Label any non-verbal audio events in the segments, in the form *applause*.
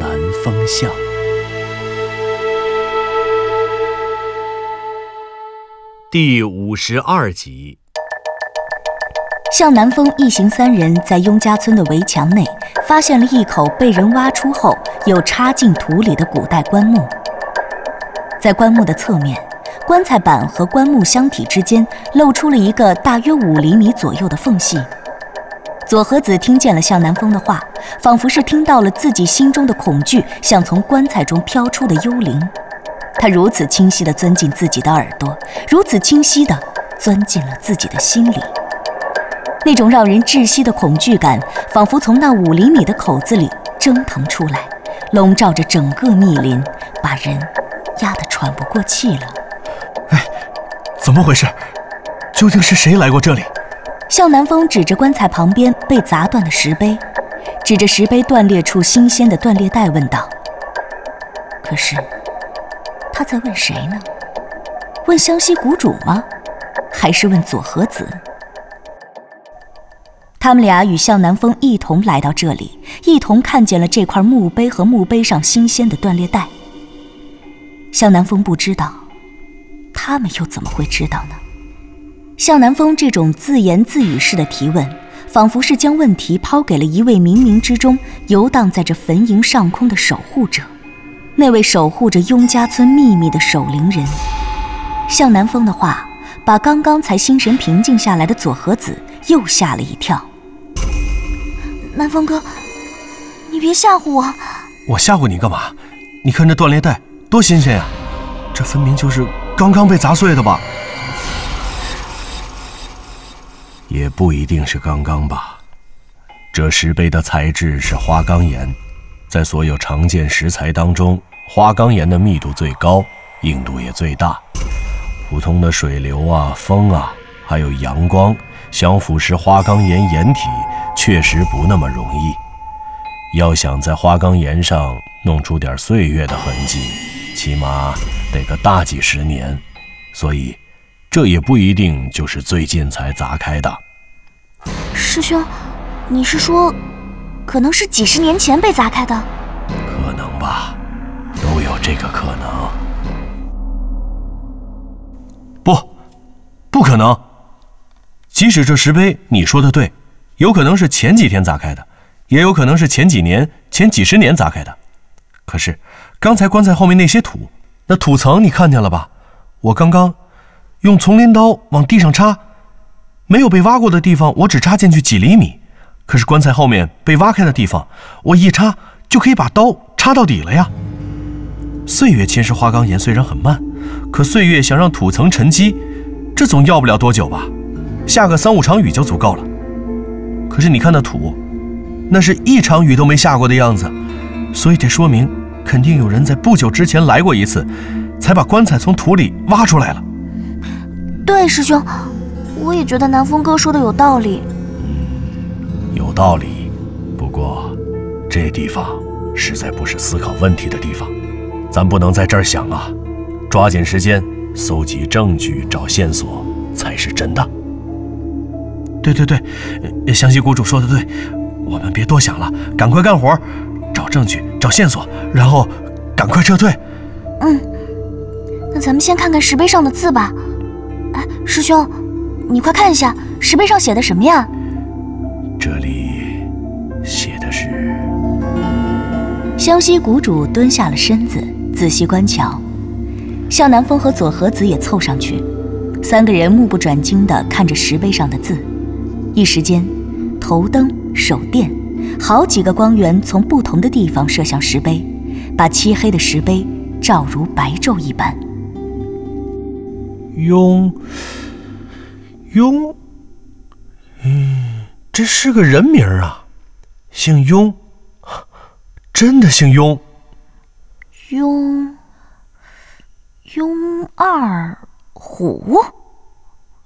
南风向》第五十二集。向南风一行三人在雍家村的围墙内发现了一口被人挖出后又插进土里的古代棺木。在棺木的侧面，棺材板和棺木箱体之间露出了一个大约五厘米左右的缝隙。左和子听见了向南风的话，仿佛是听到了自己心中的恐惧像从棺材中飘出的幽灵。他如此清晰地钻进自己的耳朵，如此清晰地钻进了自己的心里。那种让人窒息的恐惧感，仿佛从那五厘米的口子里蒸腾出来，笼罩着整个密林，把人压得喘不过气了。哎，怎么回事？究竟是谁来过这里？向南风指着棺材旁边被砸断的石碑，指着石碑断裂处新鲜的断裂带问道：“可是，他在问谁呢？问湘西谷主吗？还是问左和子？”他们俩与向南风一同来到这里，一同看见了这块墓碑和墓碑上新鲜的断裂带。向南风不知道，他们又怎么会知道呢？向南风这种自言自语式的提问，仿佛是将问题抛给了一位冥冥之中游荡在这坟茔上空的守护者，那位守护着雍家村秘密的守灵人。向南风的话，把刚刚才心神平静下来的左和子又吓了一跳。南风哥，你别吓唬我！我吓唬你干嘛？你看这断裂带多新鲜呀，这分明就是刚刚被砸碎的吧？也不一定是刚刚吧。这石碑的材质是花岗岩，在所有常见石材当中，花岗岩的密度最高，硬度也最大。普通的水流啊、风啊，还有阳光，想腐蚀花岗岩岩体，确实不那么容易。要想在花岗岩上弄出点岁月的痕迹，起码得个大几十年。所以。这也不一定就是最近才砸开的，师兄，你是说，可能是几十年前被砸开的？可能吧，都有这个可能。不，不可能。即使这石碑你说的对，有可能是前几天砸开的，也有可能是前几年、前几十年砸开的。可是刚才棺材后面那些土，那土层你看见了吧？我刚刚。用丛林刀往地上插，没有被挖过的地方，我只插进去几厘米。可是棺材后面被挖开的地方，我一插就可以把刀插到底了呀。岁月侵蚀花岗岩虽然很慢，可岁月想让土层沉积，这总要不了多久吧？下个三五场雨就足够了。可是你看那土，那是一场雨都没下过的样子，所以这说明肯定有人在不久之前来过一次，才把棺材从土里挖出来了。对，师兄，我也觉得南风哥说的有道理。有道理，不过这地方实在不是思考问题的地方，咱不能在这儿想啊，抓紧时间搜集证据、找线索才是真的。对对对，湘西谷主说的对，我们别多想了，赶快干活，找证据、找线索，然后赶快撤退。嗯，那咱们先看看石碑上的字吧。师兄，你快看一下石碑上写的什么呀？这里写的是。湘西谷主蹲下了身子，仔细观瞧。向南风和左和子也凑上去，三个人目不转睛地看着石碑上的字。一时间，头灯、手电，好几个光源从不同的地方射向石碑，把漆黑的石碑照如白昼一般。雍，雍，嗯，这是个人名啊，姓雍，真的姓雍。雍雍二虎，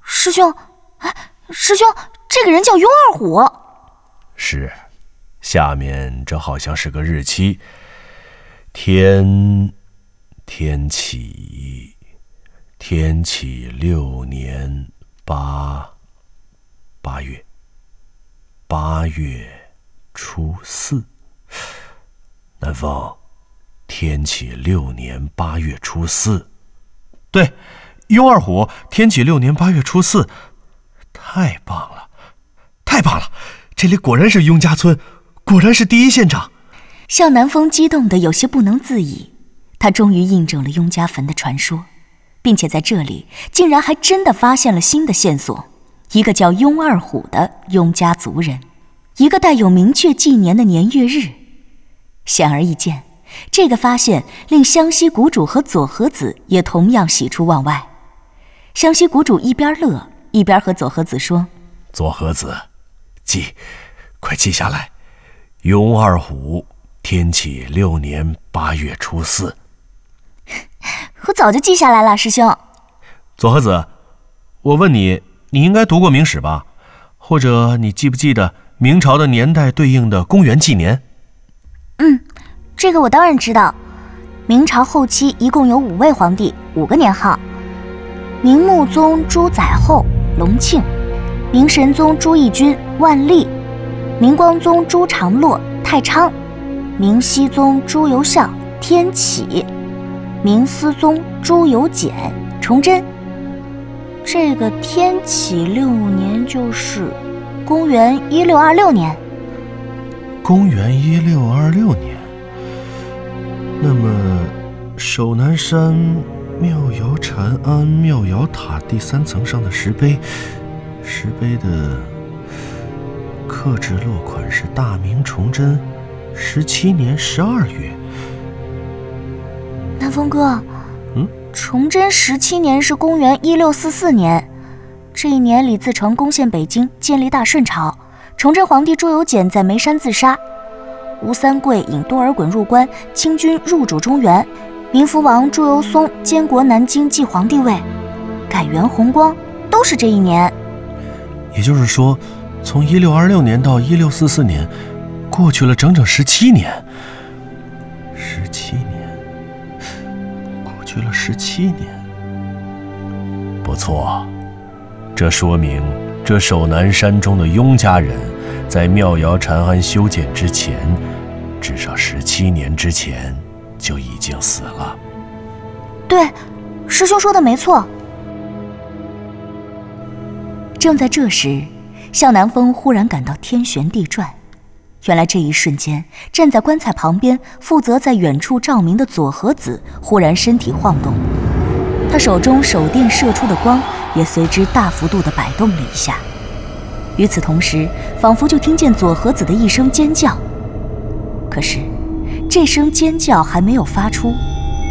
师兄，哎，师兄，这个人叫雍二虎。是，下面这好像是个日期，天天启天启六年八八月八月初四，南风。天启六年八月初四，对，雍二虎，天启六年八月初四，太棒了，太棒了！这里果然是雍家村，果然是第一现场。向南风激动的有些不能自已，他终于印证了雍家坟的传说，并且在这里竟然还真的发现了新的线索：一个叫雍二虎的雍家族人，一个带有明确纪年的年月日。显而易见。这个发现令湘西谷主和左和子也同样喜出望外。湘西谷主一边乐一边和左和子说：“左和子，记，快记下来，雍二虎，天启六年八月初四。” *laughs* 我早就记下来了，师兄。左和子，我问你，你应该读过明史吧？或者你记不记得明朝的年代对应的公元纪年？嗯。这个我当然知道，明朝后期一共有五位皇帝，五个年号：明穆宗朱载垕隆庆，明神宗朱翊钧万历，明光宗朱常洛太昌，明熹宗朱由校天启，明思宗朱由检崇祯。这个天启六年就是公元一六二六年。公元一六二六年。那么，守南山妙瑶禅庵妙瑶塔第三层上的石碑，石碑的刻制落款是大明崇祯十七年十二月。南风哥，嗯，崇祯十七年是公元一六四四年，这一年李自成攻陷北京，建立大顺朝，崇祯皇帝朱由检在眉山自杀。吴三桂引多尔衮入关，清军入主中原，明福王朱由崧监国南京，继皇帝位，改元弘光，都是这一年。也就是说，从一六二六年到一六四四年，过去了整整十七年。十七十七年。不错，这说明这守南山中的雍家人。在妙瑶禅庵修建之前，至少十七年之前就已经死了。对，师兄说的没错。正在这时，向南风忽然感到天旋地转。原来这一瞬间，站在棺材旁边负责在远处照明的佐和子忽然身体晃动，他手中手电射出的光也随之大幅度的摆动了一下。与此同时，仿佛就听见佐和子的一声尖叫。可是，这声尖叫还没有发出，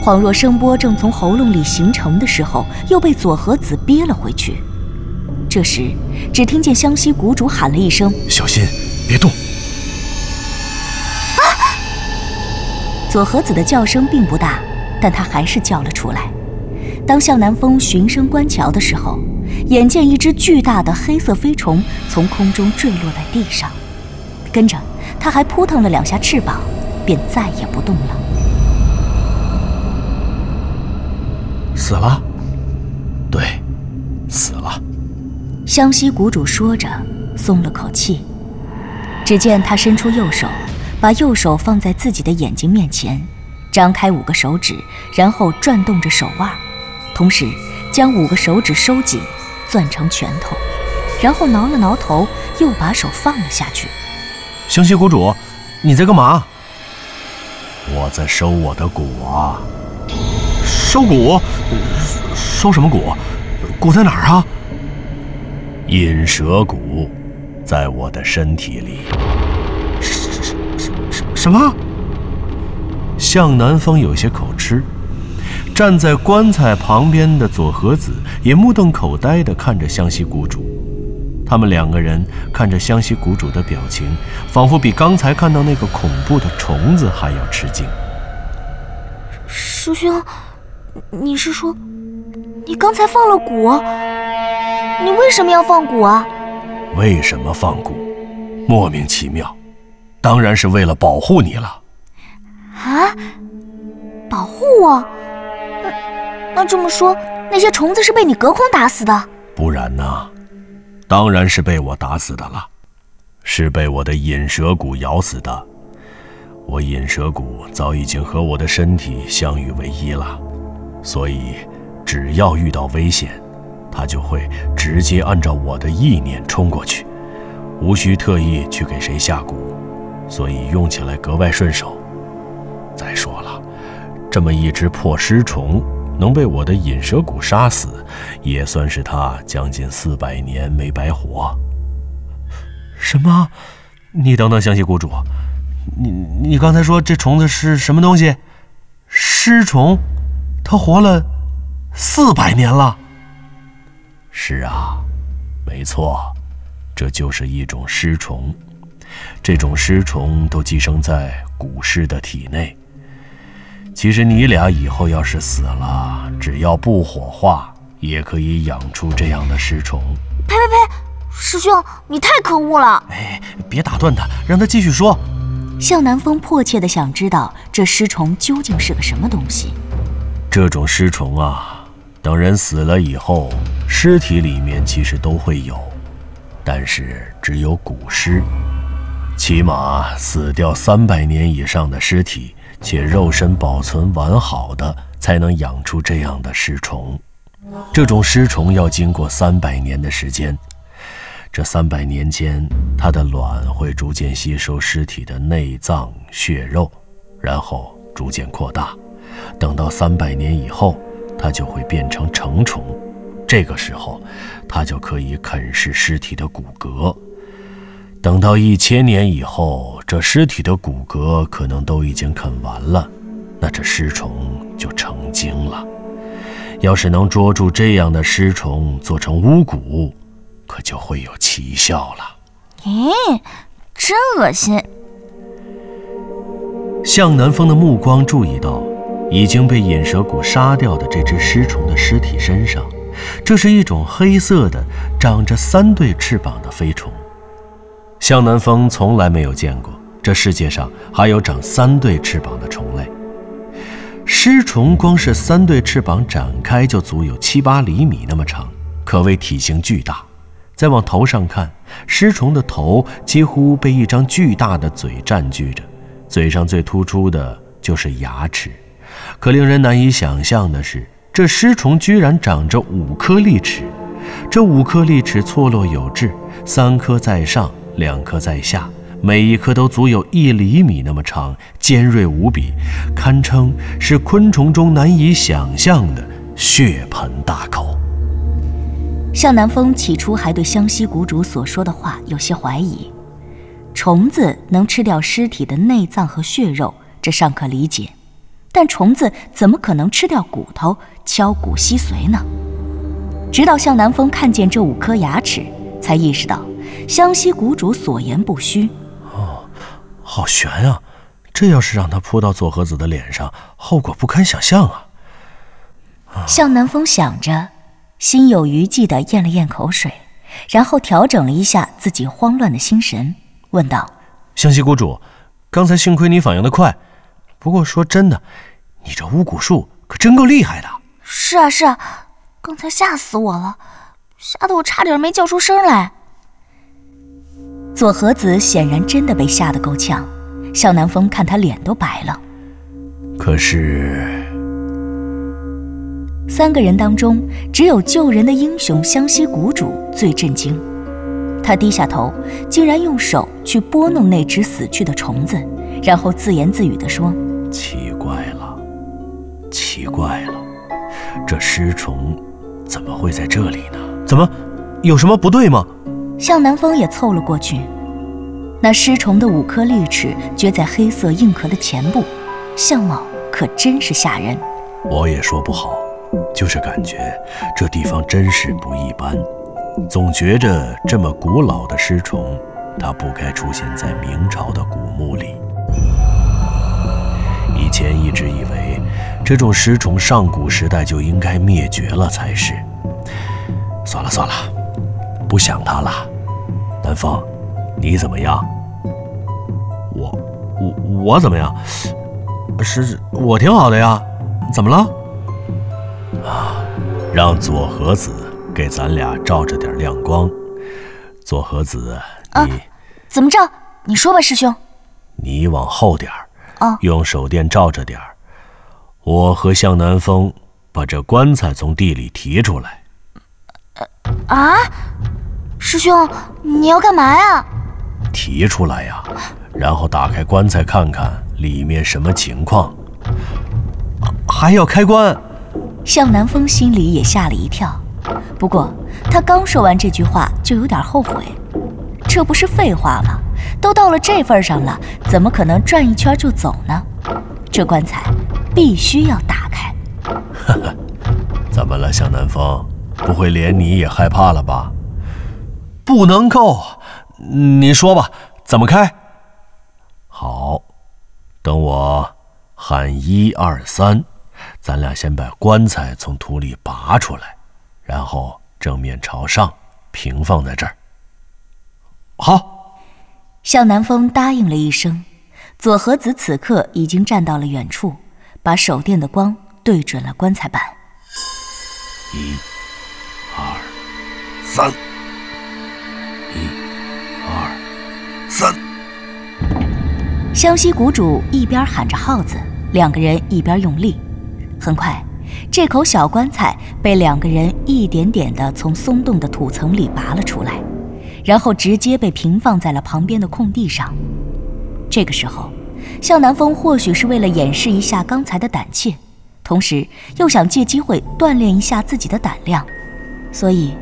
恍若声波正从喉咙里形成的时候，又被佐和子憋了回去。这时，只听见湘西谷主喊了一声：“小心，别动！”佐和子的叫声并不大，但他还是叫了出来。当向南风循声观瞧的时候。眼见一只巨大的黑色飞虫从空中坠落在地上，跟着他还扑腾了两下翅膀，便再也不动了。死了，对，死了。湘西谷主说着，松了口气。只见他伸出右手，把右手放在自己的眼睛面前，张开五个手指，然后转动着手腕，同时将五个手指收紧。攥成拳头，然后挠了挠头，又把手放了下去。湘西谷主，你在干嘛？我在收我的蛊啊！收蛊？收什么蛊？蛊在哪儿啊？引蛇蛊，在我的身体里。什么？向南风有些口吃。站在棺材旁边的左和子也目瞪口呆地看着湘西谷主，他们两个人看着湘西谷主的表情，仿佛比刚才看到那个恐怖的虫子还要吃惊。师兄，你是说你刚才放了蛊？你为什么要放蛊啊？为什么放蛊？莫名其妙，当然是为了保护你了。啊？保护我？那那这么说，那些虫子是被你隔空打死的？不然呢？当然是被我打死的了，是被我的引蛇骨咬死的。我引蛇骨早已经和我的身体相遇为一了，所以只要遇到危险。它就会直接按照我的意念冲过去，无需特意去给谁下蛊，所以用起来格外顺手。再说了，这么一只破尸虫能被我的引蛇蛊杀死，也算是他将近四百年没白活。什么？你等等，湘西谷主，你你刚才说这虫子是什么东西？尸虫？它活了四百年了？是啊，没错，这就是一种尸虫。这种尸虫都寄生在古尸的体内。其实你俩以后要是死了，只要不火化，也可以养出这样的尸虫。呸呸呸！师兄，你太可恶了！哎，别打断他，让他继续说。向南风迫切的想知道这尸虫究竟是个什么东西。这种尸虫啊。等人死了以后，尸体里面其实都会有，但是只有古尸，起码死掉三百年以上的尸体，且肉身保存完好的，才能养出这样的尸虫。这种尸虫要经过三百年的时间，这三百年间，它的卵会逐渐吸收尸体的内脏血肉，然后逐渐扩大，等到三百年以后。它就会变成成虫，这个时候，它就可以啃食尸体的骨骼。等到一千年以后，这尸体的骨骼可能都已经啃完了，那这尸虫就成精了。要是能捉住这样的尸虫做成巫蛊，可就会有奇效了。咦，真恶心！向南风的目光注意到。已经被引蛇蛊杀掉的这只尸虫的尸体身上，这是一种黑色的、长着三对翅膀的飞虫。向南风从来没有见过这世界上还有长三对翅膀的虫类。尸虫光是三对翅膀展开就足有七八厘米那么长，可谓体型巨大。再往头上看，尸虫的头几乎被一张巨大的嘴占据着，嘴上最突出的就是牙齿。可令人难以想象的是，这尸虫居然长着五颗利齿，这五颗利齿错落有致，三颗在上，两颗在下，每一颗都足有一厘米那么长，尖锐无比，堪称是昆虫中难以想象的血盆大口。向南风起初还对湘西谷主所说的话有些怀疑，虫子能吃掉尸体的内脏和血肉，这尚可理解。但虫子怎么可能吃掉骨头、敲骨吸髓呢？直到向南风看见这五颗牙齿，才意识到湘西谷主所言不虚。哦，好悬啊！这要是让他扑到左和子的脸上，后果不堪想象啊！向南风想着，心有余悸地咽了咽口水，然后调整了一下自己慌乱的心神，问道：“湘西谷主，刚才幸亏你反应得快。”不过说真的，你这巫蛊术可真够厉害的。是啊是啊，刚才吓死我了，吓得我差点没叫出声来。左和子显然真的被吓得够呛，向南风看他脸都白了。可是，三个人当中，只有救人的英雄湘西谷主最震惊。他低下头，竟然用手去拨弄那只死去的虫子，然后自言自语地说。奇怪了，奇怪了，这尸虫怎么会在这里呢？怎么，有什么不对吗？向南风也凑了过去。那尸虫的五颗利齿撅在黑色硬壳的前部，相貌可真是吓人。我也说不好，就是感觉这地方真是不一般。总觉着这么古老的尸虫，它不该出现在明朝的古墓里。以前一直以为这种尸虫上古时代就应该灭绝了才是。算了算了，不想他了。南风，你怎么样？我我我怎么样？是我挺好的呀。怎么了？啊，让左和子给咱俩照着点亮光。左和子，你怎么照？你说吧，师兄。你往后点儿。哦，用手电照着点儿。我和向南风把这棺材从地里提出来。啊，师兄，你要干嘛呀？提出来呀，然后打开棺材看看里面什么情况。还要开棺？向南风心里也吓了一跳。不过他刚说完这句话，就有点后悔。这不是废话吗？都到了这份上了，怎么可能转一圈就走呢？这棺材必须要打开。哈哈，怎么了，向南风？不会连你也害怕了吧？不能够，你说吧，怎么开？好，等我喊一二三，咱俩先把棺材从土里拔出来，然后正面朝上平放在这儿。好，向南风答应了一声。左和子此刻已经站到了远处，把手电的光对准了棺材板。一、二、三，三。湘西谷主一边喊着号子，两个人一边用力。很快，这口小棺材被两个人一点点地从松动的土层里拔了出来。然后直接被平放在了旁边的空地上。这个时候，向南风或许是为了掩饰一下刚才的胆怯，同时又想借机会锻炼一下自己的胆量，所以，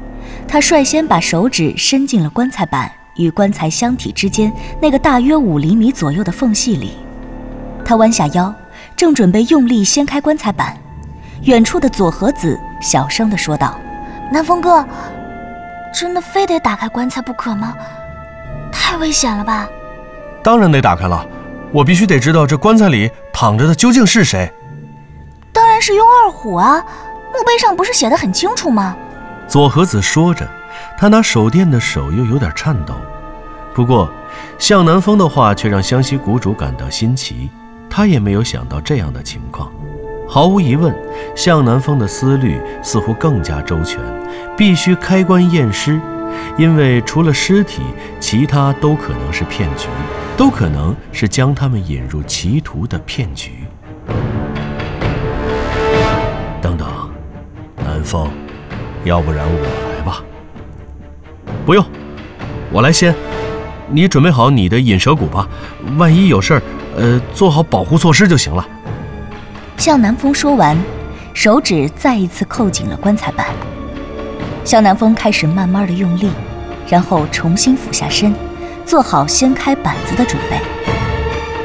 他率先把手指伸进了棺材板与棺材箱体之间那个大约五厘米左右的缝隙里。他弯下腰，正准备用力掀开棺材板，远处的左和子小声地说道：“南风哥。”真的非得打开棺材不可吗？太危险了吧！当然得打开了，我必须得知道这棺材里躺着的究竟是谁。当然是雍二虎啊！墓碑上不是写的很清楚吗？左和子说着，他拿手电的手又有点颤抖。不过，向南风的话却让湘西谷主感到新奇，他也没有想到这样的情况。毫无疑问，向南风的思虑似乎更加周全。必须开棺验尸，因为除了尸体，其他都可能是骗局，都可能是将他们引入歧途的骗局。等等，南风，要不然我来吧。不用，我来先。你准备好你的引蛇骨吧，万一有事儿，呃，做好保护措施就行了。向南风说完，手指再一次扣紧了棺材板。向南风开始慢慢的用力，然后重新俯下身，做好掀开板子的准备。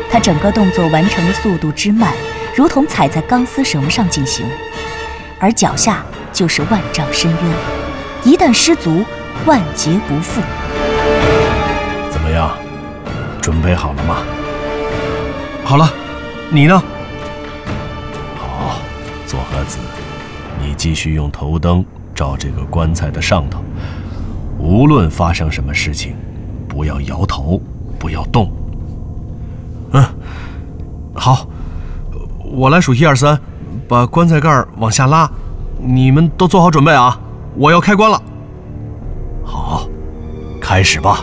他整个动作完成的速度之慢，如同踩在钢丝绳上进行，而脚下就是万丈深渊，一旦失足，万劫不复。怎么样，准备好了吗？好了，你呢？好左和子，你继续用头灯照这个棺材的上头，无论发生什么事情，不要摇头，不要动。嗯，好，我来数一二三，把棺材盖往下拉，你们都做好准备啊！我要开棺了。好，开始吧。